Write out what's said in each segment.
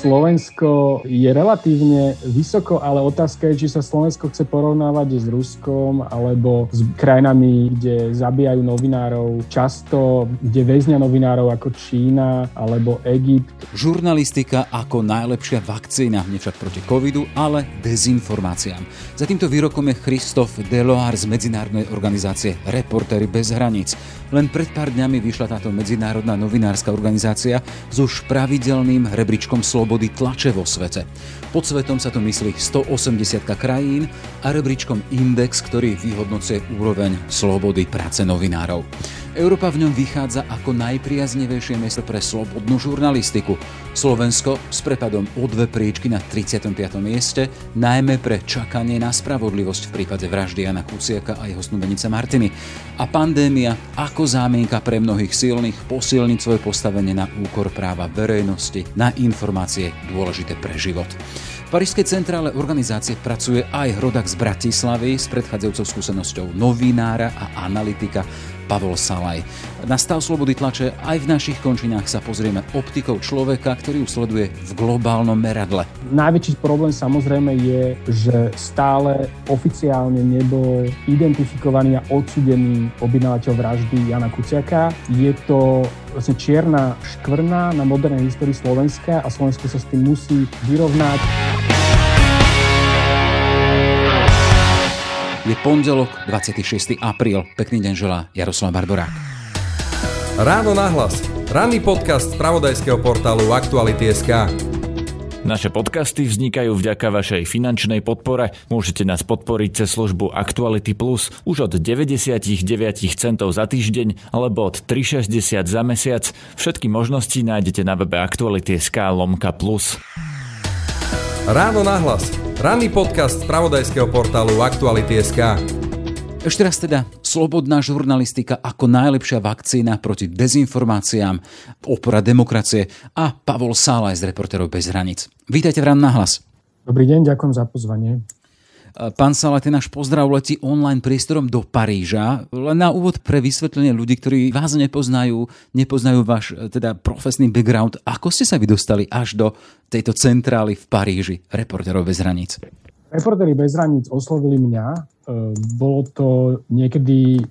Slovensko je relatívne vysoko, ale otázka je, či sa Slovensko chce porovnávať s Ruskom alebo s krajinami, kde zabíjajú novinárov, často kde väznia novinárov ako Čína alebo Egypt. Žurnalistika ako najlepšia vakcína, nie však proti covidu, ale dezinformáciám. Za týmto výrokom je Christoph Deloar z medzinárodnej organizácie Reportéry bez hraníc. Len pred pár dňami vyšla táto medzinárodná novinárska organizácia s už pravidelným rebríčkom slobody tlače vo svete. Pod svetom sa tu myslí 180 krajín a rebríčkom Index, ktorý vyhodnocuje úroveň slobody práce novinárov. Európa v ňom vychádza ako najpriaznevejšie miesto pre slobodnú žurnalistiku. Slovensko s prepadom o dve príčky na 35. mieste, najmä pre čakanie na spravodlivosť v prípade vraždy Jana Kuciaka a jeho snúbenice Martiny. A pandémia ako zámienka pre mnohých silných posilniť svoje postavenie na úkor práva verejnosti na informácie dôležité pre život. V Parížskej centrále organizácie pracuje aj rodak z Bratislavy s predchádzajúcou skúsenosťou novinára a analytika Pavol Salaj. Na stav slobody tlače aj v našich končinách sa pozrieme optikou človeka, ktorý ju sleduje v globálnom meradle. Najväčší problém samozrejme je, že stále oficiálne nebol identifikovaný a odsudený objednávateľ vraždy Jana Kuciaka. Je to vlastne čierna škvrna na modernej histórii Slovenska a Slovensko sa s tým musí vyrovnať. Je pondelok, 26. apríl. Pekný deň želá Jaroslav Barborák. Ráno nahlas. Ranný podcast z pravodajského portálu Aktuality.sk. Naše podcasty vznikajú vďaka vašej finančnej podpore. Môžete nás podporiť cez službu Actuality Plus už od 99 centov za týždeň alebo od 3,60 za mesiac. Všetky možnosti nájdete na webe Aktuality.sk lomka plus. Ráno nahlas. Ranný podcast z pravodajského portálu Aktuality.sk. Ešte raz teda, slobodná žurnalistika ako najlepšia vakcína proti dezinformáciám, opora demokracie a Pavol Sálaj z Reporterov bez hraníc. Vítajte v Ráno nahlas. Dobrý deň, ďakujem za pozvanie. Pán Sala, ten náš pozdrav letí online priestorom do Paríža. Len na úvod pre vysvetlenie ľudí, ktorí vás nepoznajú, nepoznajú váš teda profesný background. Ako ste sa vy dostali až do tejto centrály v Paríži, Reporterov bez hraníc? Reportéri bez hraníc oslovili mňa. E, bolo to niekedy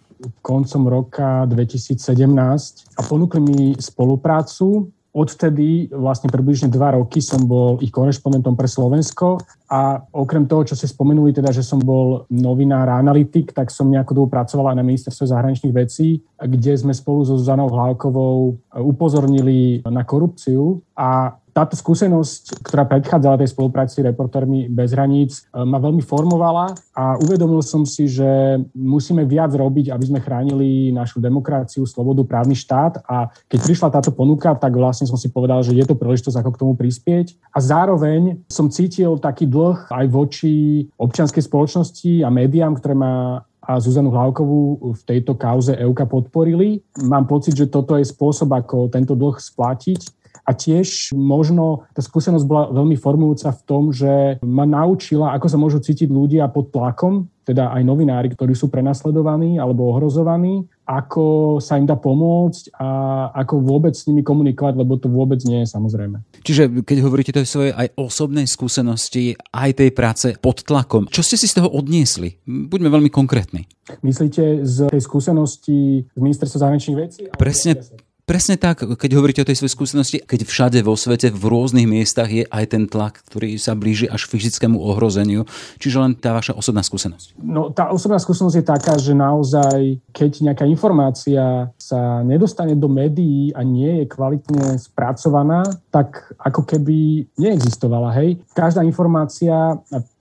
koncom roka 2017 a ponúkli mi spoluprácu Odvtedy vlastne približne dva roky som bol ich korešpondentom pre Slovensko a okrem toho, čo ste spomenuli, teda, že som bol novinár a analytik, tak som nejakú dobu pracoval aj na ministerstve zahraničných vecí, kde sme spolu so Zuzanou Hlávkovou upozornili na korupciu a táto skúsenosť, ktorá predchádzala tej spolupráci reportérmi bez hraníc, e, ma veľmi formovala a uvedomil som si, že musíme viac robiť, aby sme chránili našu demokraciu, slobodu, právny štát a keď prišla táto ponuka, tak vlastne som si povedal, že je to príležitosť, ako k tomu prispieť. A zároveň som cítil taký dlh aj voči občianskej spoločnosti a médiám, ktoré ma a Zuzanu Hlavkovú v tejto kauze EUKA podporili. Mám pocit, že toto je spôsob, ako tento dlh splatiť a tiež možno tá skúsenosť bola veľmi formujúca v tom, že ma naučila, ako sa môžu cítiť ľudia pod tlakom, teda aj novinári, ktorí sú prenasledovaní alebo ohrozovaní, ako sa im dá pomôcť a ako vôbec s nimi komunikovať, lebo to vôbec nie je samozrejme. Čiže keď hovoríte to svojej aj osobnej skúsenosti, aj tej práce pod tlakom, čo ste si z toho odniesli? Buďme veľmi konkrétni. Myslíte z tej skúsenosti z ministerstva zahraničných vecí? Presne, Presne tak, keď hovoríte o tej svojej skúsenosti, keď všade vo svete, v rôznych miestach je aj ten tlak, ktorý sa blíži až fyzickému ohrozeniu. Čiže len tá vaša osobná skúsenosť. No tá osobná skúsenosť je taká, že naozaj, keď nejaká informácia sa nedostane do médií a nie je kvalitne spracovaná, tak ako keby neexistovala. Hej? Každá informácia,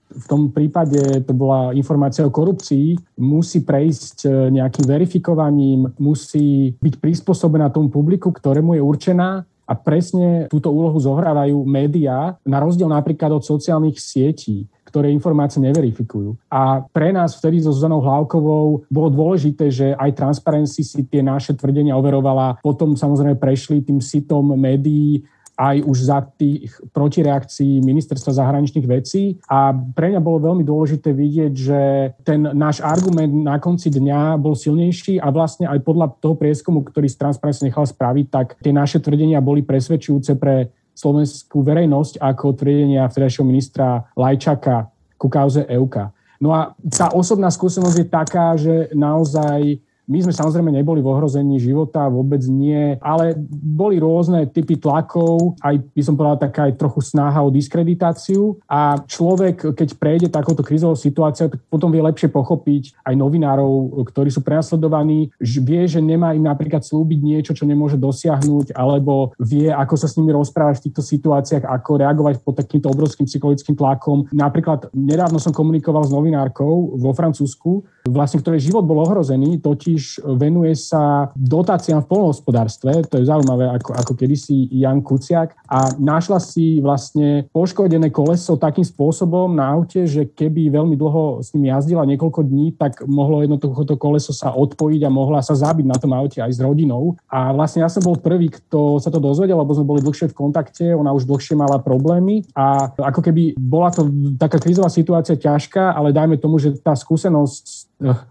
v tom prípade to bola informácia o korupcii, musí prejsť e, nejakým verifikovaním, musí byť prispôsobená tomu publiku, ktorému je určená a presne túto úlohu zohrávajú médiá, na rozdiel napríklad od sociálnych sietí ktoré informácie neverifikujú. A pre nás vtedy so Zuzanou Hlavkovou bolo dôležité, že aj Transparency si tie naše tvrdenia overovala. Potom samozrejme prešli tým sitom médií aj už za tých protireakcií ministerstva zahraničných vecí. A pre mňa bolo veľmi dôležité vidieť, že ten náš argument na konci dňa bol silnejší a vlastne aj podľa toho prieskumu, ktorý Transparency nechal spraviť, tak tie naše tvrdenia boli presvedčujúce pre slovenskú verejnosť ako tvrdenia vtedajšieho ministra Lajčaka ku kauze Euka. No a tá osobná skúsenosť je taká, že naozaj my sme samozrejme neboli v ohrození života, vôbec nie, ale boli rôzne typy tlakov, aj by som povedal taká aj trochu snaha o diskreditáciu a človek, keď prejde takouto krizovou situáciou, tak potom vie lepšie pochopiť aj novinárov, ktorí sú prenasledovaní, vie, že nemá im napríklad slúbiť niečo, čo nemôže dosiahnuť, alebo vie, ako sa s nimi rozprávať v týchto situáciách, ako reagovať pod takýmto obrovským psychologickým tlakom. Napríklad nedávno som komunikoval s novinárkou vo Francúzsku, vlastne ktorej život bol ohrozený, totiž venuje sa dotáciám v polnohospodárstve, to je zaujímavé, ako, ako kedysi Jan Kuciak, a našla si vlastne poškodené koleso takým spôsobom na aute, že keby veľmi dlho s ním jazdila niekoľko dní, tak mohlo jednoducho to koleso sa odpojiť a mohla sa zabiť na tom aute aj s rodinou. A vlastne ja som bol prvý, kto sa to dozvedel, lebo sme boli dlhšie v kontakte, ona už dlhšie mala problémy a ako keby bola to taká krízová situácia ťažká, ale dajme tomu, že tá skúsenosť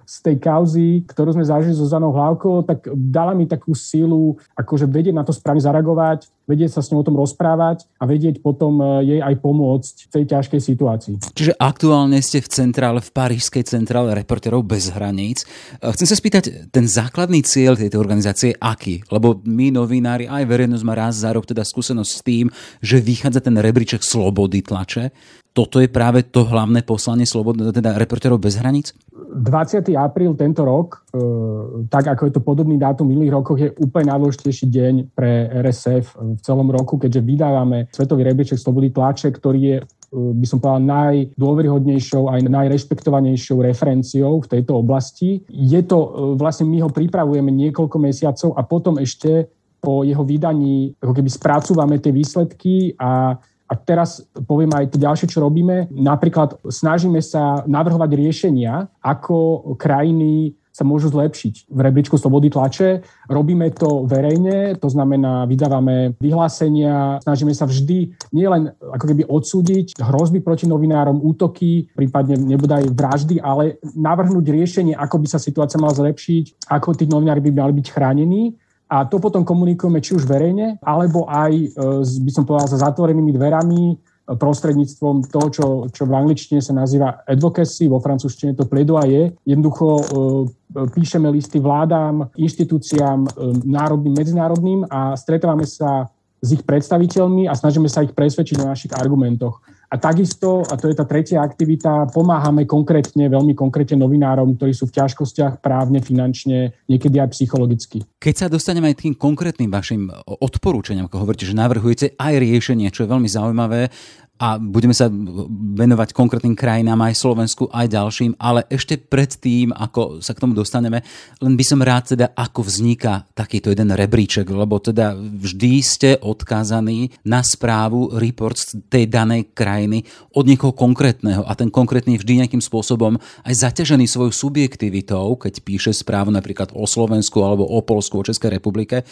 z tej kauzy, ktorú sme zažili so Zanou Hlavkou, tak dala mi takú sílu, akože vedieť na to správne zareagovať, vedieť sa s ňou o tom rozprávať a vedieť potom e, jej aj pomôcť v tej ťažkej situácii. Čiže aktuálne ste v centrále, v parížskej centrále reporterov bez hraníc. E, chcem sa spýtať, ten základný cieľ tejto organizácie je aký? Lebo my, novinári, aj verejnosť má raz za rok teda skúsenosť s tým, že vychádza ten rebríček slobody tlače toto je práve to hlavné poslanie slobodného, teda reportérov bez hraníc? 20. apríl tento rok, e, tak ako je to podobný dátum v minulých rokoch, je úplne najdôležitejší deň pre RSF v celom roku, keďže vydávame Svetový rebríček slobody tlače, ktorý je e, by som povedal, najdôveryhodnejšou aj najrešpektovanejšou referenciou v tejto oblasti. Je to, e, vlastne my ho pripravujeme niekoľko mesiacov a potom ešte po jeho vydaní ako keby spracúvame tie výsledky a a teraz poviem aj to ďalšie, čo robíme. Napríklad snažíme sa navrhovať riešenia, ako krajiny sa môžu zlepšiť v rebríčku slobody tlače. Robíme to verejne, to znamená, vydávame vyhlásenia, snažíme sa vždy nielen ako keby odsúdiť hrozby proti novinárom, útoky, prípadne nebodaj vraždy, ale navrhnúť riešenie, ako by sa situácia mala zlepšiť, ako tí novinári by mali byť chránení a to potom komunikujeme či už verejne, alebo aj, e, by som povedal, za zatvorenými dverami e, prostredníctvom toho, čo, čo v angličtine sa nazýva advocacy, vo francúzštine to je. Jednoducho e, píšeme listy vládám, inštitúciám, národným, medzinárodným a stretávame sa s ich predstaviteľmi a snažíme sa ich presvedčiť o našich argumentoch. A takisto, a to je tá tretia aktivita, pomáhame konkrétne, veľmi konkrétne novinárom, ktorí sú v ťažkostiach právne, finančne, niekedy aj psychologicky. Keď sa dostaneme aj tým konkrétnym vašim odporúčaniam, ako hovoríte, že navrhujete aj riešenie, čo je veľmi zaujímavé, a budeme sa venovať konkrétnym krajinám aj Slovensku, aj ďalším, ale ešte pred tým, ako sa k tomu dostaneme, len by som rád teda, ako vzniká takýto jeden rebríček, lebo teda vždy ste odkázaní na správu report z tej danej krajiny od niekoho konkrétneho. A ten konkrétny je vždy nejakým spôsobom aj zaťažený svojou subjektivitou, keď píše správu napríklad o Slovensku alebo o Polsku, o Českej republike,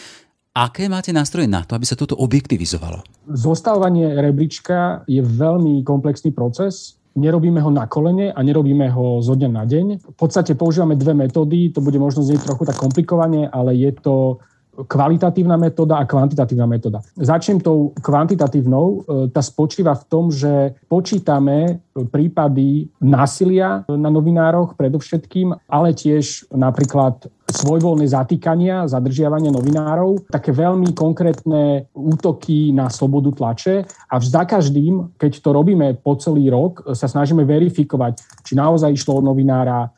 Aké máte nástroje na to, aby sa toto objektivizovalo? Zostavovanie rebríčka je veľmi komplexný proces. Nerobíme ho na kolene a nerobíme ho zo dňa na deň. V podstate používame dve metódy, to bude možno znieť trochu tak komplikovane, ale je to kvalitatívna metóda a kvantitatívna metóda. Začnem tou kvantitatívnou. E, tá spočíva v tom, že počítame prípady násilia na novinároch predovšetkým, ale tiež napríklad svojvoľné zatýkania, zadržiavania novinárov, také veľmi konkrétne útoky na slobodu tlače a za každým, keď to robíme po celý rok, sa snažíme verifikovať, či naozaj išlo o novinára, e,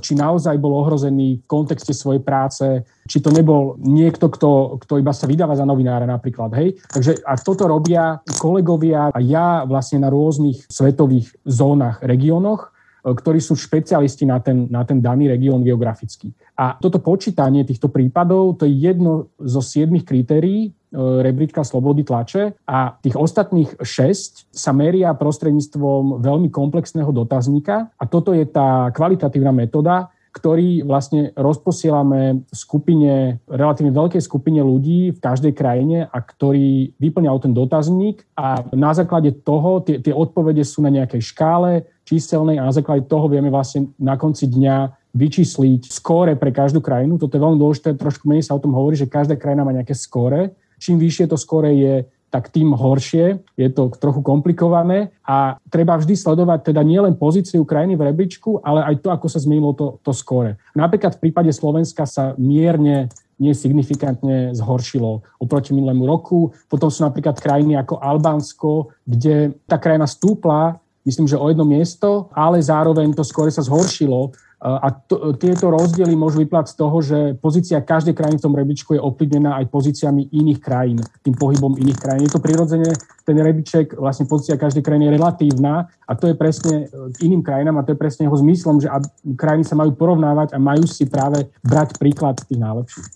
či naozaj bol ohrozený v kontexte svojej práce, či to nebol niekto, kto, kto iba sa vydáva za novinára napríklad. Hej? Takže a toto robia kolegovia a ja vlastne na rôznych svetových zónach, regiónoch, E, ktorí sú špecialisti na ten, na ten daný región geografický. A toto počítanie týchto prípadov, to je jedno zo siedmých kritérií rebríčka slobody tlače a tých ostatných šesť sa meria prostredníctvom veľmi komplexného dotazníka a toto je tá kvalitatívna metóda, ktorý vlastne rozposielame skupine, relatívne veľkej skupine ľudí v každej krajine a ktorý vyplňal ten dotazník a na základe toho tie, tie odpovede sú na nejakej škále číselnej a na základe toho vieme vlastne na konci dňa vyčísliť skóre pre každú krajinu. Toto je veľmi dôležité, trošku menej sa o tom hovorí, že každá krajina má nejaké skóre. Čím vyššie to skóre je, tak tým horšie. Je to trochu komplikované a treba vždy sledovať teda nielen pozíciu krajiny v rebríčku, ale aj to, ako sa zmenilo to, to skore. Napríklad v prípade Slovenska sa mierne nie signifikantne zhoršilo oproti minulému roku. Potom sú napríklad krajiny ako Albánsko, kde tá krajina stúpla, myslím, že o jedno miesto, ale zároveň to skôr sa zhoršilo a to, tieto rozdiely môžu vyplať z toho, že pozícia každej krajiny v tom rebríčku je ovplyvnená aj pozíciami iných krajín, tým pohybom iných krajín. Je to prirodzene, ten rebríček, vlastne pozícia každej krajiny je relatívna a to je presne k iným krajinám a to je presne jeho zmyslom, že krajiny sa majú porovnávať a majú si práve brať príklad tých najlepších.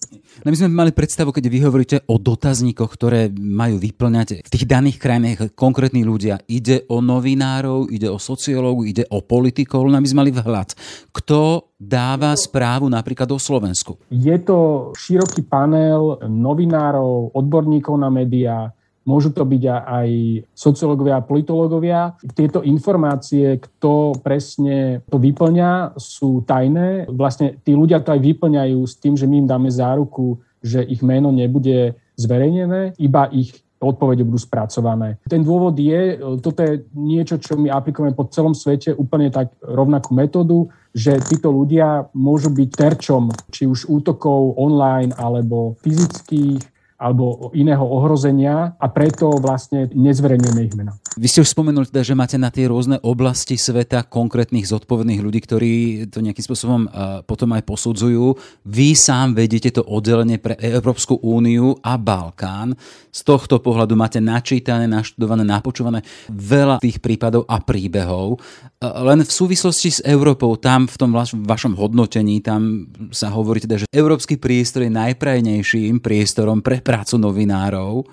No my sme mali predstavu, keď vy hovoríte o dotazníkoch, ktoré majú vyplňať v tých daných krajinách konkrétni ľudia. Ide o novinárov, ide o sociológu, ide o politikov, no my sme mali vhľad. Kto dáva správu napríklad o Slovensku? Je to široký panel novinárov, odborníkov na médiá, Môžu to byť aj sociológovia a politológovia. Tieto informácie, kto presne to vyplňa, sú tajné. Vlastne tí ľudia to aj vyplňajú s tým, že my im dáme záruku, že ich meno nebude zverejnené, iba ich odpovede budú spracované. Ten dôvod je, toto je niečo, čo my aplikujeme po celom svete, úplne tak rovnakú metódu, že títo ľudia môžu byť terčom či už útokov online alebo fyzických alebo iného ohrozenia a preto vlastne nezverejňujeme ich mena. Vy ste už spomenuli teda, že máte na tie rôzne oblasti sveta konkrétnych zodpovedných ľudí, ktorí to nejakým spôsobom potom aj posudzujú. Vy sám vedete to oddelenie pre Európsku úniu a Balkán. Z tohto pohľadu máte načítané, naštudované, napočúvané veľa tých prípadov a príbehov. Len v súvislosti s Európou, tam v tom vašom hodnotení, tam sa hovorí teda, že európsky priestor je najprajnejším priestorom pre prácu novinárov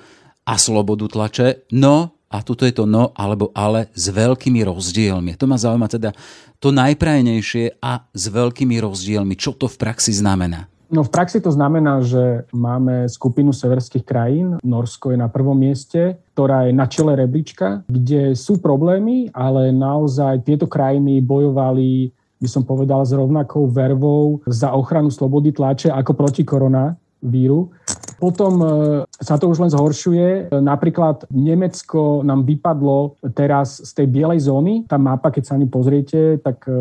a slobodu tlače, no a tuto je to no alebo ale s veľkými rozdielmi. To ma zaujíma teda to najprajnejšie a s veľkými rozdielmi. Čo to v praxi znamená? No v praxi to znamená, že máme skupinu severských krajín, Norsko je na prvom mieste, ktorá je na čele rebríčka, kde sú problémy, ale naozaj tieto krajiny bojovali by som povedal, s rovnakou vervou za ochranu slobody tlače ako proti koronavíru. Potom e, sa to už len zhoršuje. Napríklad Nemecko nám vypadlo teraz z tej bielej zóny. Tá mapa, keď sa ani pozriete, tak e,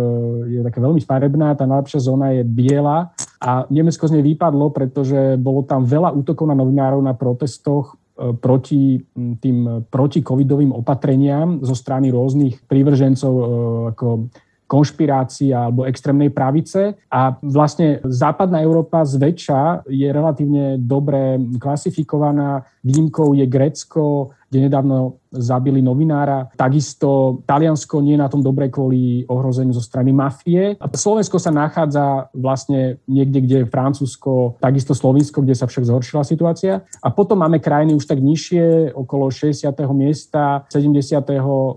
je taká veľmi farebná. Tá najlepšia zóna je biela. A Nemecko z nej vypadlo, pretože bolo tam veľa útokov na novinárov na protestoch e, proti tým protikovidovým opatreniam zo strany rôznych prívržencov ako konšpirácií alebo extrémnej pravice. A vlastne západná Európa zväčša je relatívne dobre klasifikovaná. Výnimkou je Grécko, kde nedávno zabili novinára. Takisto Taliansko nie je na tom dobre kvôli ohrozeniu zo strany mafie. Slovensko sa nachádza vlastne niekde, kde je Francúzsko, takisto Slovinsko, kde sa však zhoršila situácia. A potom máme krajiny už tak nižšie, okolo 60. miesta, 70.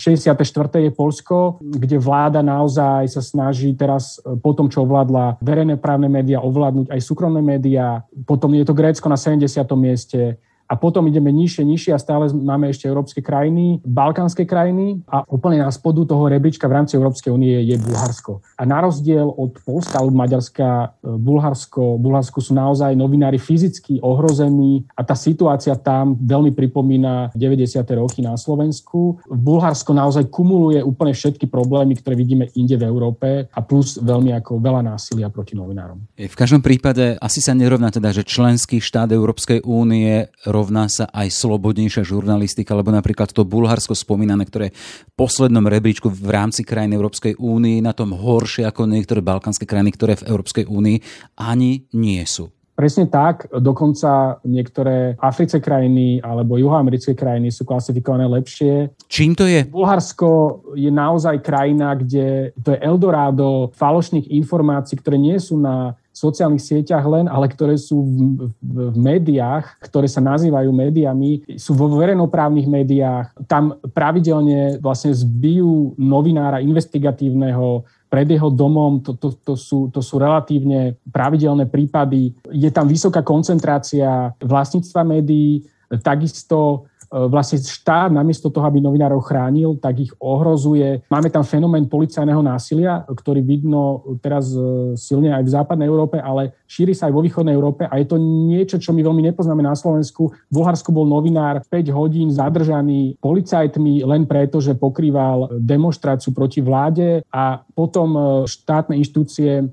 64. je Polsko, kde vláda naozaj sa snaží teraz po tom, čo ovládla verejné právne médiá, ovládnuť aj súkromné médiá. Potom je to Grécko na 70. mieste, a potom ideme nižšie, nižšie a stále máme ešte európske krajiny, balkánske krajiny a úplne na spodu toho rebríčka v rámci Európskej únie je Bulharsko. A na rozdiel od Polska alebo Maďarska, e, Bulharsko, Bulharsko sú naozaj novinári fyzicky ohrození a tá situácia tam veľmi pripomína 90. roky na Slovensku. Bulharsko naozaj kumuluje úplne všetky problémy, ktoré vidíme inde v Európe a plus veľmi ako veľa násilia proti novinárom. V každom prípade asi sa nerovná teda, že členský štát Európskej únie rovná sa aj slobodnejšia žurnalistika, lebo napríklad to Bulharsko spomínané, ktoré v poslednom rebríčku v rámci krajín Európskej únie na tom horšie ako niektoré balkánske krajiny, ktoré v Európskej únii ani nie sú. Presne tak, dokonca niektoré africké krajiny alebo juhoamerické krajiny sú klasifikované lepšie. Čím to je? Bulharsko je naozaj krajina, kde to je Eldorado falošných informácií, ktoré nie sú na sociálnych sieťach len, ale ktoré sú v, v, v médiách, ktoré sa nazývajú médiami, sú vo verejnoprávnych médiách. Tam pravidelne vlastne zbijú novinára investigatívneho pred jeho domom, to, to, to, sú, to sú relatívne pravidelné prípady. Je tam vysoká koncentrácia vlastníctva médií, Takisto vlastne štát namiesto toho, aby novinárov chránil, tak ich ohrozuje. Máme tam fenomén policajného násilia, ktorý vidno teraz e, silne aj v západnej Európe, ale šíri sa aj vo východnej Európe a je to niečo, čo my veľmi nepoznáme na Slovensku. V Bulharsku bol novinár 5 hodín zadržaný policajtmi len preto, že pokrýval demonstráciu proti vláde a potom e, štátne inštitúcie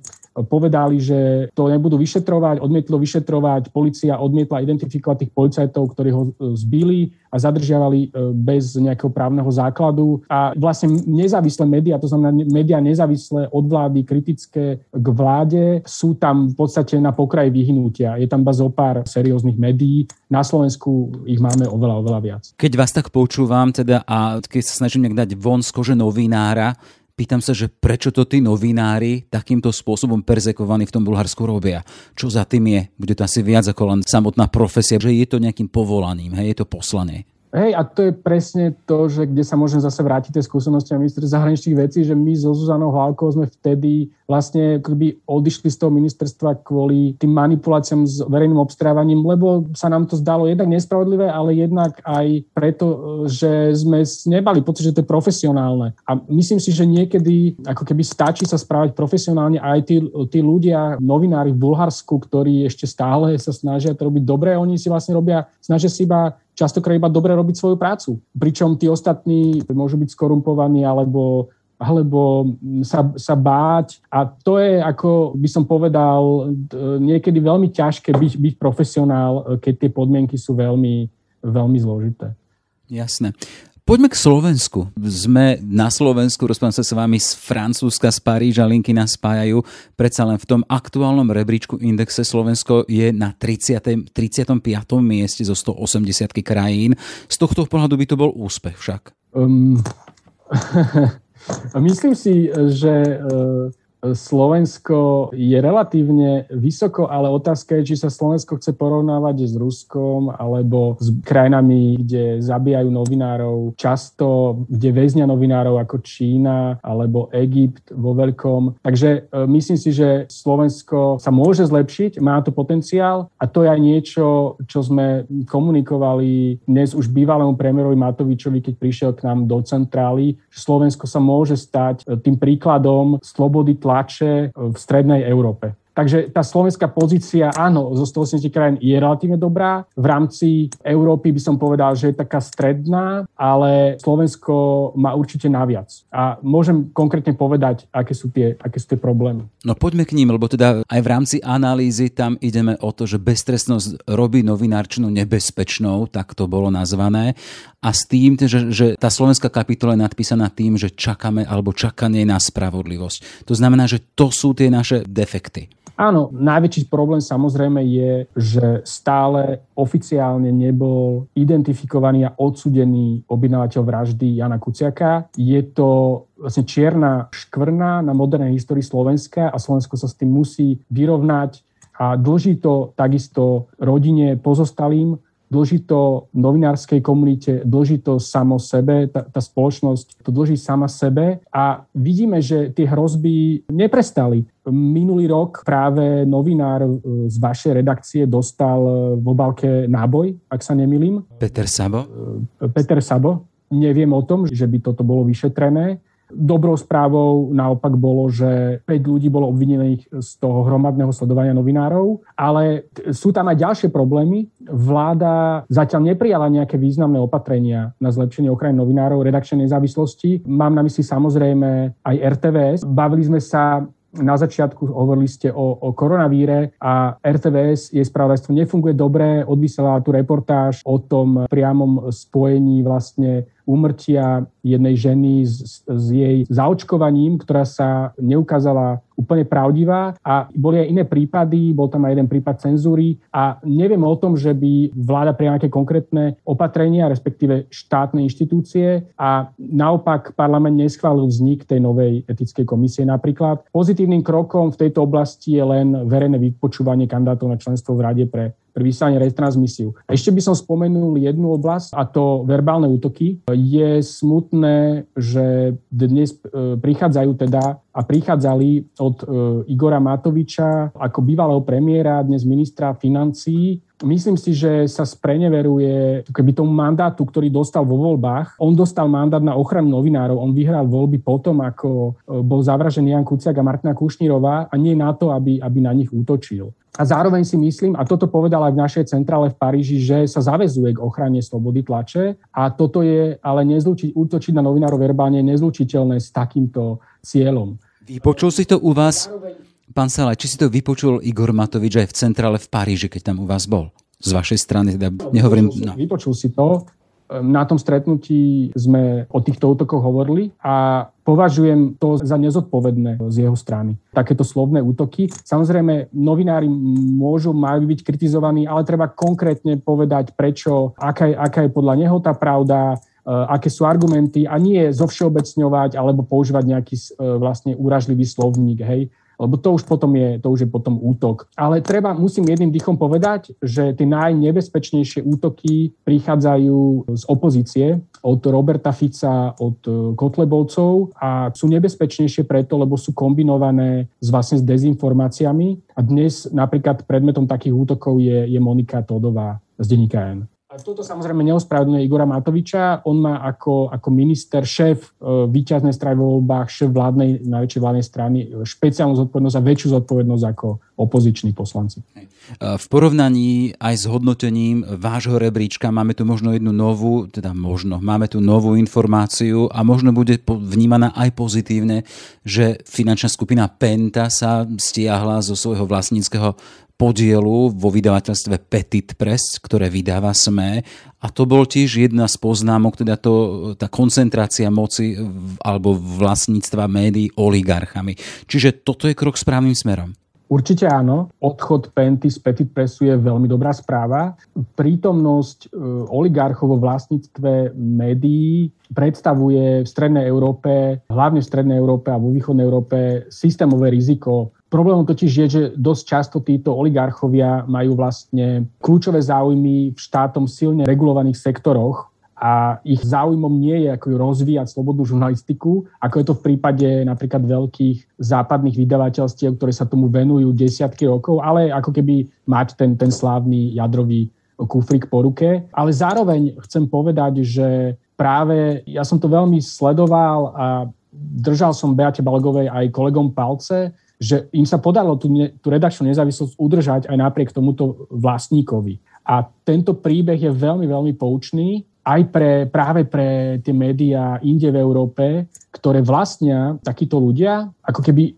povedali, že to nebudú vyšetrovať, odmietlo vyšetrovať, policia odmietla identifikovať tých policajtov, ktorí ho e, zbili a zadržiavali e, bez nejakého právneho základu. A vlastne nezávislé médiá, to znamená médiá nezávislé od vlády, kritické k vláde, sú tam v podstate na pokraji vyhnutia. Je tam iba zo pár serióznych médií. Na Slovensku ich máme oveľa, oveľa viac. Keď vás tak počúvam teda a keď sa snažím nejak dať von z kože novinára, Pýtam sa, že prečo to tí novinári takýmto spôsobom perzekovaní v tom Bulharsku robia? Čo za tým je? Bude to asi viac ako len samotná profesia, že je to nejakým povolaním, hej, je to poslanie. Hej, a to je presne to, že kde sa môžem zase vrátiť tie skúsenosti a minister zahraničných vecí, že my so Zuzanou Hlavkou sme vtedy vlastne keby odišli z toho ministerstva kvôli tým manipuláciám s verejným obstrávaním, lebo sa nám to zdalo jednak nespravodlivé, ale jednak aj preto, že sme nebali pocit, že to je profesionálne. A myslím si, že niekedy ako keby stačí sa správať profesionálne aj tí, tí ľudia, novinári v Bulharsku, ktorí ešte stále sa snažia to robiť dobre, oni si vlastne robia, snažia si iba častokrát iba dobre robiť svoju prácu. Pričom tí ostatní môžu byť skorumpovaní alebo alebo sa, sa báť. A to je, ako by som povedal, niekedy veľmi ťažké byť, byť profesionál, keď tie podmienky sú veľmi, veľmi zložité. Jasné. Poďme k Slovensku. Sme na Slovensku, rozprávam sa s vami z Francúzska, z Paríža, linky nás spájajú. Predsa len v tom aktuálnom rebríčku indexe Slovensko je na 30, 35. mieste zo 180 krajín. Z tohto pohľadu by to bol úspech však. Um, myslím si, že uh Slovensko je relatívne vysoko, ale otázka je, či sa Slovensko chce porovnávať s Ruskom alebo s krajinami, kde zabíjajú novinárov často, kde väznia novinárov ako Čína alebo Egypt vo veľkom. Takže e, myslím si, že Slovensko sa môže zlepšiť, má to potenciál a to je aj niečo, čo sme komunikovali dnes už bývalému premiérovi Matovičovi, keď prišiel k nám do centrály, že Slovensko sa môže stať e, tým príkladom slobody tlače tlače v strednej Európe. Takže tá slovenská pozícia, áno, zo 180 krajín je relatívne dobrá. V rámci Európy by som povedal, že je taká stredná, ale Slovensko má určite naviac. A môžem konkrétne povedať, aké sú tie, aké sú tie problémy. No poďme k ním, lebo teda aj v rámci analýzy tam ideme o to, že beztrestnosť robí novinárčinu nebezpečnou, tak to bolo nazvané. A s tým, že, že tá slovenská kapitola je nadpísaná tým, že čakáme alebo čakanie na spravodlivosť. To znamená, že to sú tie naše defekty. Áno, najväčší problém samozrejme je, že stále oficiálne nebol identifikovaný a odsudený objednávateľ vraždy Jana Kuciaka. Je to vlastne čierna škvrna na modernej histórii Slovenska a Slovensko sa s tým musí vyrovnať a dlží to takisto rodine pozostalým, dlží to novinárskej komunite, dlží to samo sebe, tá, tá spoločnosť to dlží sama sebe a vidíme, že tie hrozby neprestali. Minulý rok práve novinár e, z vašej redakcie dostal e, v obalke náboj, ak sa nemilím. Peter Sabo? E, Peter Sabo. Neviem o tom, že by toto bolo vyšetrené. Dobrou správou naopak bolo, že 5 ľudí bolo obvinených z toho hromadného sledovania novinárov, ale sú tam aj ďalšie problémy. Vláda zatiaľ neprijala nejaké významné opatrenia na zlepšenie ochrany novinárov, redakčnej nezávislosti. Mám na mysli samozrejme aj RTVS. Bavili sme sa na začiatku hovorili ste o, o koronavíre a RTVS, jej spravodajstvo nefunguje dobre, odvysiela tú reportáž o tom priamom spojení vlastne úmrtia jednej ženy s, s jej zaočkovaním, ktorá sa neukázala úplne pravdivá. A boli aj iné prípady, bol tam aj jeden prípad cenzúry. A neviem o tom, že by vláda prijala nejaké konkrétne opatrenia, respektíve štátne inštitúcie. A naopak parlament neschválil vznik tej novej etickej komisie napríklad. Pozitívnym krokom v tejto oblasti je len verejné vypočúvanie kandidátov na členstvo v Rade pre pre vysielanie retransmisiu. Ešte by som spomenul jednu oblasť, a to verbálne útoky. Je smutné, že dnes e, prichádzajú teda a prichádzali od e, Igora Matoviča ako bývalého premiéra, dnes ministra financií, myslím si, že sa spreneveruje keby tomu mandátu, ktorý dostal vo voľbách. On dostal mandát na ochranu novinárov, on vyhral voľby potom, ako e, bol zavražený Jan Kuciak a Martina Kušnírová a nie na to, aby, aby na nich útočil. A zároveň si myslím, a toto povedal aj v našej centrále v Paríži, že sa zavezuje k ochrane slobody tlače a toto je ale nezlučiť, útočiť na novinárov verbálne nezlučiteľné s takýmto cieľom. Vypočul si to u vás, pán Salaj, či si to vypočul Igor Matovič aj v centrále v Paríži, keď tam u vás bol? Z vašej strany, teda nehovorím... No. Vypočul si to. Na tom stretnutí sme o týchto útokoch hovorili a považujem to za nezodpovedné z jeho strany. Takéto slovné útoky. Samozrejme, novinári môžu, majú byť kritizovaní, ale treba konkrétne povedať, prečo, aká je, aká je podľa neho tá pravda, e, aké sú argumenty a nie zovšeobecňovať alebo používať nejaký e, vlastne úražlivý slovník. Hej lebo to už potom je, to už je potom útok. Ale treba, musím jedným dýchom povedať, že tie najnebezpečnejšie útoky prichádzajú z opozície, od Roberta Fica, od e, Kotlebovcov a sú nebezpečnejšie preto, lebo sú kombinované s vlastne s dezinformáciami. A dnes napríklad predmetom takých útokov je, je Monika Todová z denníka N. Toto samozrejme neospravedlňuje Igora Matoviča. On má ako, ako minister, šéf e, víťaznej strany vo voľbách, šéf vládnej, najväčšej vládnej strany e, špeciálnu zodpovednosť a väčšiu zodpovednosť ako opoziční poslanci. E, v porovnaní aj s hodnotením vášho rebríčka máme tu možno jednu novú, teda možno, máme tu novú informáciu a možno bude vnímaná aj pozitívne, že finančná skupina Penta sa stiahla zo svojho vlastníckého podielu vo vydavateľstve Petit Press, ktoré vydáva SME a to bol tiež jedna z poznámok, teda to, tá koncentrácia moci alebo vlastníctva médií oligarchami. Čiže toto je krok správnym smerom. Určite áno. Odchod Penty z Petit Pressu je veľmi dobrá správa. Prítomnosť e, oligarchov vo vlastníctve médií predstavuje v Strednej Európe, hlavne v Strednej Európe a vo Východnej Európe, systémové riziko Problémom totiž je, že dosť často títo oligarchovia majú vlastne kľúčové záujmy v štátom silne regulovaných sektoroch a ich záujmom nie je ako rozvíjať slobodnú žurnalistiku, ako je to v prípade napríklad veľkých západných vydavateľstiev, ktoré sa tomu venujú desiatky rokov, ale ako keby mať ten, ten slávny jadrový kufrik po ruke. Ale zároveň chcem povedať, že práve ja som to veľmi sledoval a držal som Beate Balgovej aj kolegom palce, že im sa podarilo tú, tú redakčnú nezávislosť udržať aj napriek tomuto vlastníkovi. A tento príbeh je veľmi, veľmi poučný aj pre, práve pre tie médiá inde v Európe, ktoré vlastnia takíto ľudia, ako keby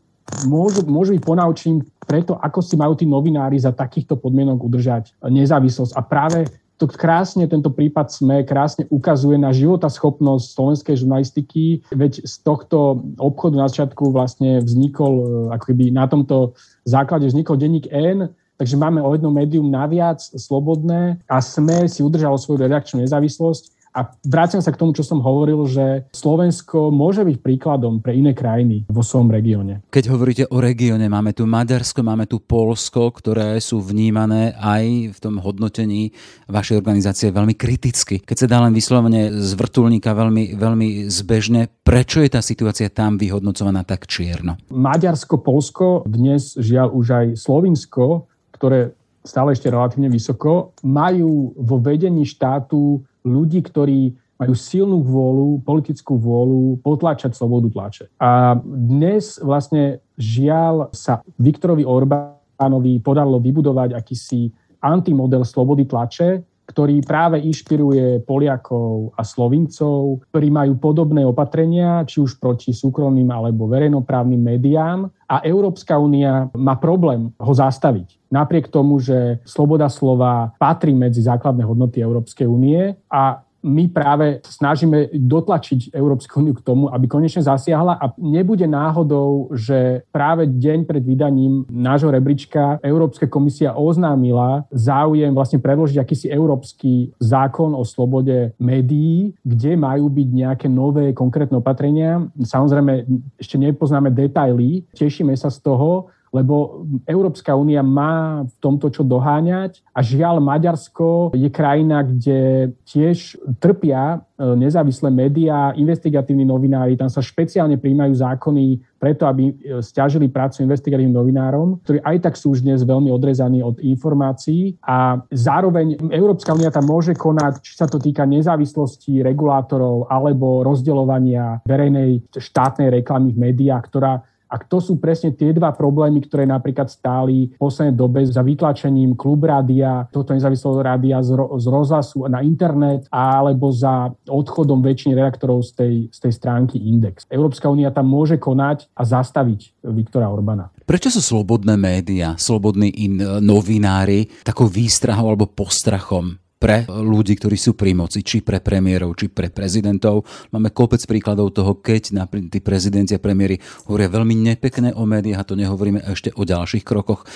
môžu, môžu byť ponaučím preto, ako si majú tí novinári za takýchto podmienok udržať nezávislosť. A práve to krásne, tento prípad SME krásne ukazuje na životaschopnosť slovenskej žurnalistiky, veď z tohto obchodu na začiatku vlastne vznikol, e, ako keby na tomto základe vznikol denník N, takže máme o jedno médium naviac slobodné a SME si udržalo svoju redakčnú nezávislosť a vrátim sa k tomu, čo som hovoril, že Slovensko môže byť príkladom pre iné krajiny vo svojom regióne. Keď hovoríte o regióne, máme tu Maďarsko, máme tu Polsko, ktoré sú vnímané aj v tom hodnotení vašej organizácie veľmi kriticky. Keď sa dá len vyslovene z vrtulníka veľmi, veľmi zbežne, prečo je tá situácia tam vyhodnocovaná tak čierno? Maďarsko, Polsko, dnes žiaľ už aj Slovinsko, ktoré stále ešte relatívne vysoko, majú vo vedení štátu ľudí, ktorí majú silnú vôľu, politickú vôľu potlačať slobodu tlače. A dnes vlastne žiaľ sa Viktorovi Orbánovi podarilo vybudovať akýsi antimodel slobody tlače, ktorý práve inšpiruje Poliakov a Slovincov, ktorí majú podobné opatrenia, či už proti súkromným alebo verejnoprávnym médiám. A Európska únia má problém ho zastaviť. Napriek tomu, že sloboda slova patrí medzi základné hodnoty Európskej únie a my práve snažíme dotlačiť Európsku úniu k tomu, aby konečne zasiahla a nebude náhodou, že práve deň pred vydaním nášho rebríčka Európska komisia oznámila záujem vlastne predložiť akýsi európsky zákon o slobode médií, kde majú byť nejaké nové konkrétne opatrenia. Samozrejme, ešte nepoznáme detaily, tešíme sa z toho, lebo Európska únia má v tomto čo doháňať a žiaľ Maďarsko je krajina, kde tiež trpia e, nezávislé médiá, investigatívni novinári, tam sa špeciálne príjmajú zákony preto, aby e, stiažili prácu investigatívnym novinárom, ktorí aj tak sú už dnes veľmi odrezaní od informácií. A zároveň Európska únia tam môže konať, či sa to týka nezávislosti regulátorov alebo rozdeľovania verejnej štátnej reklamy v médiách, ktorá a to sú presne tie dva problémy, ktoré napríklad stáli v poslednej dobe za vytlačením klub rádia, toto nezávislého rádia z, ro- z rozhlasu na internet alebo za odchodom väčšiny redaktorov z tej, z tej stránky Index. Európska únia tam môže konať a zastaviť Viktora Orbána. Prečo sú slobodné médiá, slobodní in, novinári takou výstrahou alebo postrachom pre ľudí, ktorí sú pri moci, či pre premiérov, či pre prezidentov. Máme kopec príkladov toho, keď napríklad tí prezidenti a premiéry hovoria veľmi nepekné o médiách a to nehovoríme ešte o ďalších krokoch,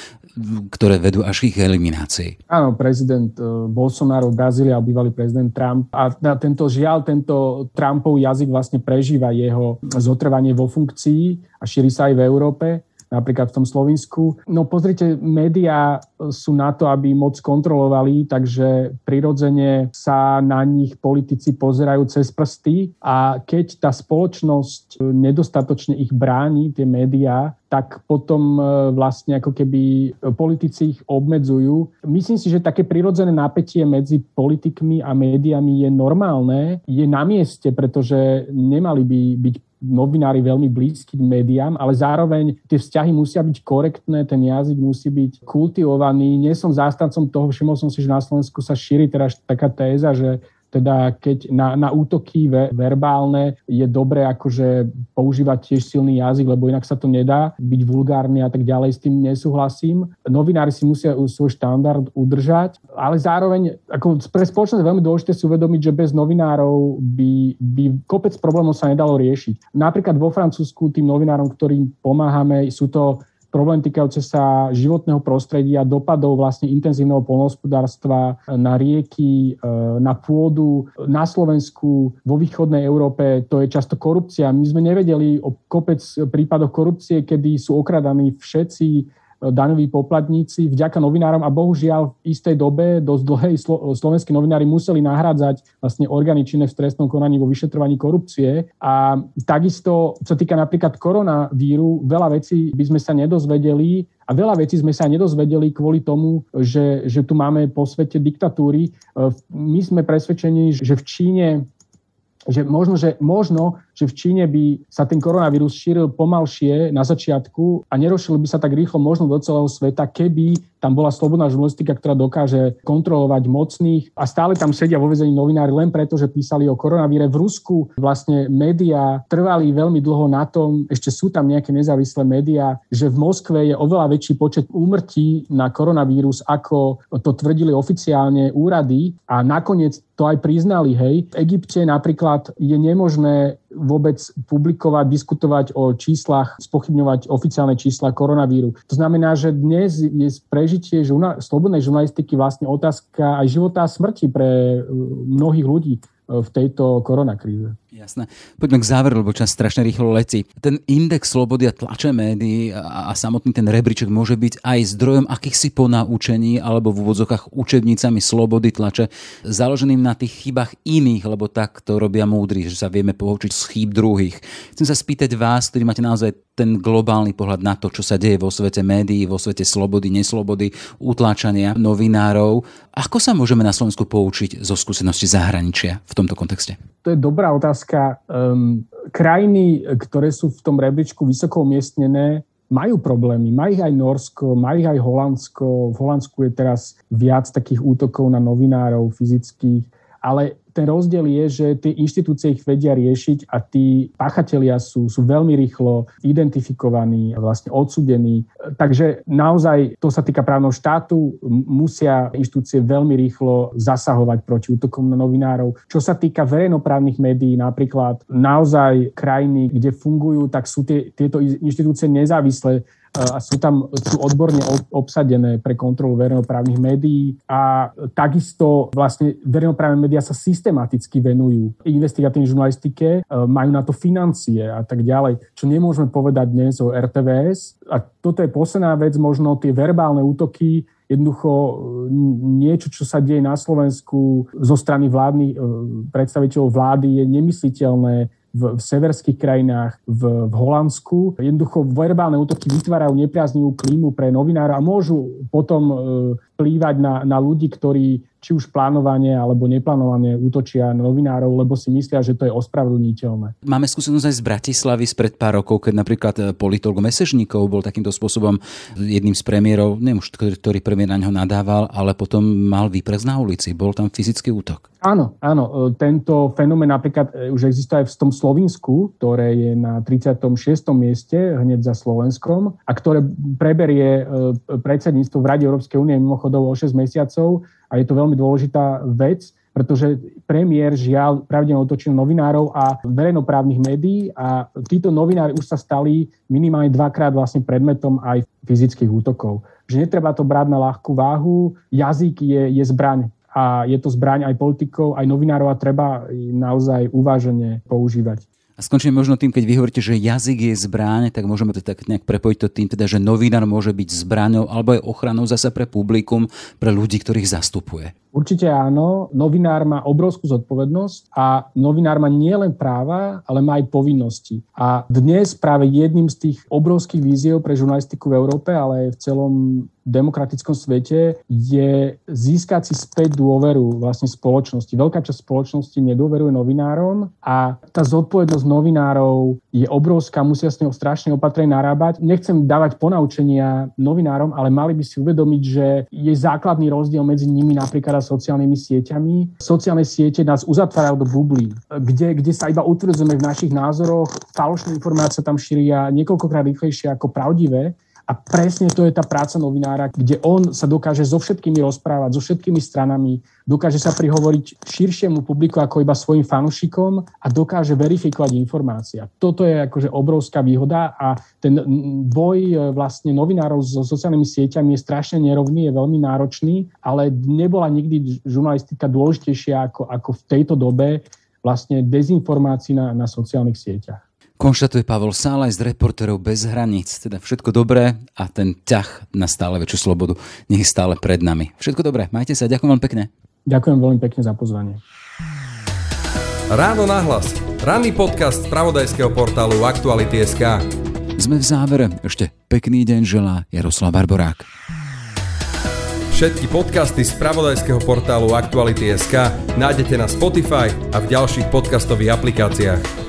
ktoré vedú až ich eliminácii. Áno, prezident eh, Bolsonaro, Brazília, bývalý prezident Trump a tento žiaľ, tento Trumpov jazyk vlastne prežíva jeho zotrvanie vo funkcii a šíri sa aj v Európe napríklad v tom Slovensku. No pozrite, médiá sú na to, aby moc kontrolovali, takže prirodzene sa na nich politici pozerajú cez prsty a keď tá spoločnosť nedostatočne ich bráni, tie médiá, tak potom e, vlastne ako keby politici ich obmedzujú. Myslím si, že také prirodzené napätie medzi politikmi a médiami je normálne, je na mieste, pretože nemali by byť novinári veľmi blízky k médiám, ale zároveň tie vzťahy musia byť korektné, ten jazyk musí byť kultivovaný. Nie som zástancom toho, všimol som si, že na Slovensku sa šíri teraz taká téza, že teda keď na, na útoky ve, verbálne je dobré akože používať tiež silný jazyk, lebo inak sa to nedá byť vulgárny a tak ďalej, s tým nesúhlasím. Novinári si musia svoj štandard udržať, ale zároveň ako pre spoločnosť je veľmi dôležité si uvedomiť, že bez novinárov by, by kopec problémov sa nedalo riešiť. Napríklad vo Francúzsku tým novinárom, ktorým pomáhame, sú to problém týkajúce sa životného prostredia, dopadov vlastne intenzívneho polnohospodárstva na rieky, e, na pôdu. Na Slovensku, vo východnej Európe to je často korupcia. My sme nevedeli o kopec prípadoch korupcie, kedy sú okradaní všetci daňoví poplatníci vďaka novinárom a bohužiaľ v istej dobe, dosť dlhej slo- slovenskí novinári museli nahrádzať vlastne orgány činné v trestnom konaní vo vyšetrovaní korupcie. A takisto, čo týka napríklad koronavíru, veľa vecí by sme sa nedozvedeli a veľa vecí sme sa nedozvedeli kvôli tomu, že, že tu máme po svete diktatúry. My sme presvedčení, že v Číne že možno, že možno že v Číne by sa ten koronavírus šíril pomalšie na začiatku a nerozšil by sa tak rýchlo možno do celého sveta, keby tam bola slobodná žurnalistika, ktorá dokáže kontrolovať mocných a stále tam sedia vo vezení novinári len preto, že písali o koronavíre. V Rusku vlastne médiá trvali veľmi dlho na tom, ešte sú tam nejaké nezávislé médiá, že v Moskve je oveľa väčší počet úmrtí na koronavírus, ako to tvrdili oficiálne úrady a nakoniec to aj priznali, hej. V Egypte napríklad je nemožné vôbec publikovať, diskutovať o číslach, spochybňovať oficiálne čísla koronavíru. To znamená, že dnes je prežitie žurna- slobodnej žurnalistiky vlastne otázka aj života a smrti pre uh, mnohých ľudí uh, v tejto koronakríze. Jasné. Poďme k záveru, lebo čas strašne rýchlo letí. Ten index slobody a tlače médií a, a samotný ten rebríček môže byť aj zdrojom akýchsi ponaučení alebo v úvodzokách učebnicami slobody tlače, založeným na tých chybách iných, lebo tak to robia múdri, že sa vieme poučiť z chýb druhých. Chcem sa spýtať vás, ktorí máte naozaj ten globálny pohľad na to, čo sa deje vo svete médií, vo svete slobody, neslobody, utláčania novinárov. Ako sa môžeme na Slovensku poučiť zo skúsenosti zahraničia v tomto kontexte? To je dobrá otázka otázka. Um, krajiny, ktoré sú v tom rebríčku vysoko umiestnené, majú problémy. Majú ich aj Norsko, majú ich aj Holandsko. V Holandsku je teraz viac takých útokov na novinárov fyzických. Ale ten rozdiel je, že tie inštitúcie ich vedia riešiť a tí páchatelia sú, sú veľmi rýchlo identifikovaní, vlastne odsudení. Takže naozaj, to sa týka právneho štátu, musia inštitúcie veľmi rýchlo zasahovať proti útokom na novinárov. Čo sa týka verejnoprávnych médií, napríklad naozaj krajiny, kde fungujú, tak sú tie, tieto inštitúcie nezávislé a sú tam sú odborne obsadené pre kontrolu verejnoprávnych médií a takisto vlastne verejnoprávne médiá sa systematicky venujú investigatívnej žurnalistike, e, majú na to financie a tak ďalej, čo nemôžeme povedať dnes o RTVS. A toto je posledná vec, možno tie verbálne útoky jednoducho e, niečo, čo sa deje na Slovensku zo strany vládnych e, predstaviteľov vlády je nemysliteľné v, v severských krajinách, v, v Holandsku. Jednoducho verbálne útoky vytvárajú nepriaznivú klímu pre novinárov a môžu potom e, vplývať na, na ľudí, ktorí či už plánovanie alebo neplánovane útočia na novinárov, lebo si myslia, že to je ospravedlniteľné. Máme skúsenosť aj z Bratislavy spred pár rokov, keď napríklad e, politolog Mesežníkov bol takýmto spôsobom jedným z premiérov, neviem už, ktorý premiér na ňo nadával, ale potom mal výprez na ulici. Bol tam fyzický útok. Áno, áno. E, tento fenomén napríklad e, už existuje aj v tom Slovinsku, ktoré je na 36. mieste hneď za Slovenskom a ktoré preberie predsedníctvo v Rade Európskej únie mimochodom o 6 mesiacov a je to veľmi dôležitá vec, pretože premiér žiaľ pravdepodobne otočil novinárov a verejnoprávnych médií a títo novinári už sa stali minimálne dvakrát vlastne predmetom aj fyzických útokov. Že netreba to brať na ľahkú váhu, jazyk je, je zbraň a je to zbraň aj politikov, aj novinárov a treba naozaj uvážene používať. A skončíme možno tým, keď vy hovoríte, že jazyk je zbráň, tak môžeme to tak nejak prepojiť to tým, teda, že novinár môže byť zbraňou alebo aj ochranou zase pre publikum, pre ľudí, ktorých zastupuje. Určite áno. Novinár má obrovskú zodpovednosť a novinár má nielen práva, ale má aj povinnosti. A dnes práve jedným z tých obrovských víziev pre žurnalistiku v Európe, ale aj v celom demokratickom svete je získať si späť dôveru vlastne spoločnosti. Veľká časť spoločnosti nedôveruje novinárom a tá zodpovednosť novinárov je obrovská, musia s ňou strašne opatrne narábať. Nechcem dávať ponaučenia novinárom, ale mali by si uvedomiť, že je základný rozdiel medzi nimi napríklad a sociálnymi sieťami. Sociálne siete nás uzatvárajú do bublí, kde, kde sa iba utvrdzujeme v našich názoroch, falošné informácie tam šíria niekoľkokrát rýchlejšie ako pravdivé a presne to je tá práca novinára, kde on sa dokáže so všetkými rozprávať, so všetkými stranami, dokáže sa prihovoriť širšiemu publiku ako iba svojim fanúšikom a dokáže verifikovať informácia. Toto je akože obrovská výhoda a ten boj e, vlastne novinárov so sociálnymi sieťami je strašne nerovný, je veľmi náročný, ale nebola nikdy žurnalistika dôležitejšia ako, ako v tejto dobe vlastne dezinformácií na, na sociálnych sieťach. Konštatuje Pavel Sálaj z reporterov bez hraníc. Teda všetko dobré a ten ťah na stále väčšiu slobodu nech je stále pred nami. Všetko dobré, majte sa, ďakujem veľmi pekne. Ďakujem veľmi pekne za pozvanie. Ráno nahlas. Ranný podcast z pravodajského portálu Aktuality.sk Sme v závere. Ešte pekný deň želá Jaroslav Barborák. Všetky podcasty z pravodajského portálu Aktuality.sk nájdete na Spotify a v ďalších podcastových aplikáciách.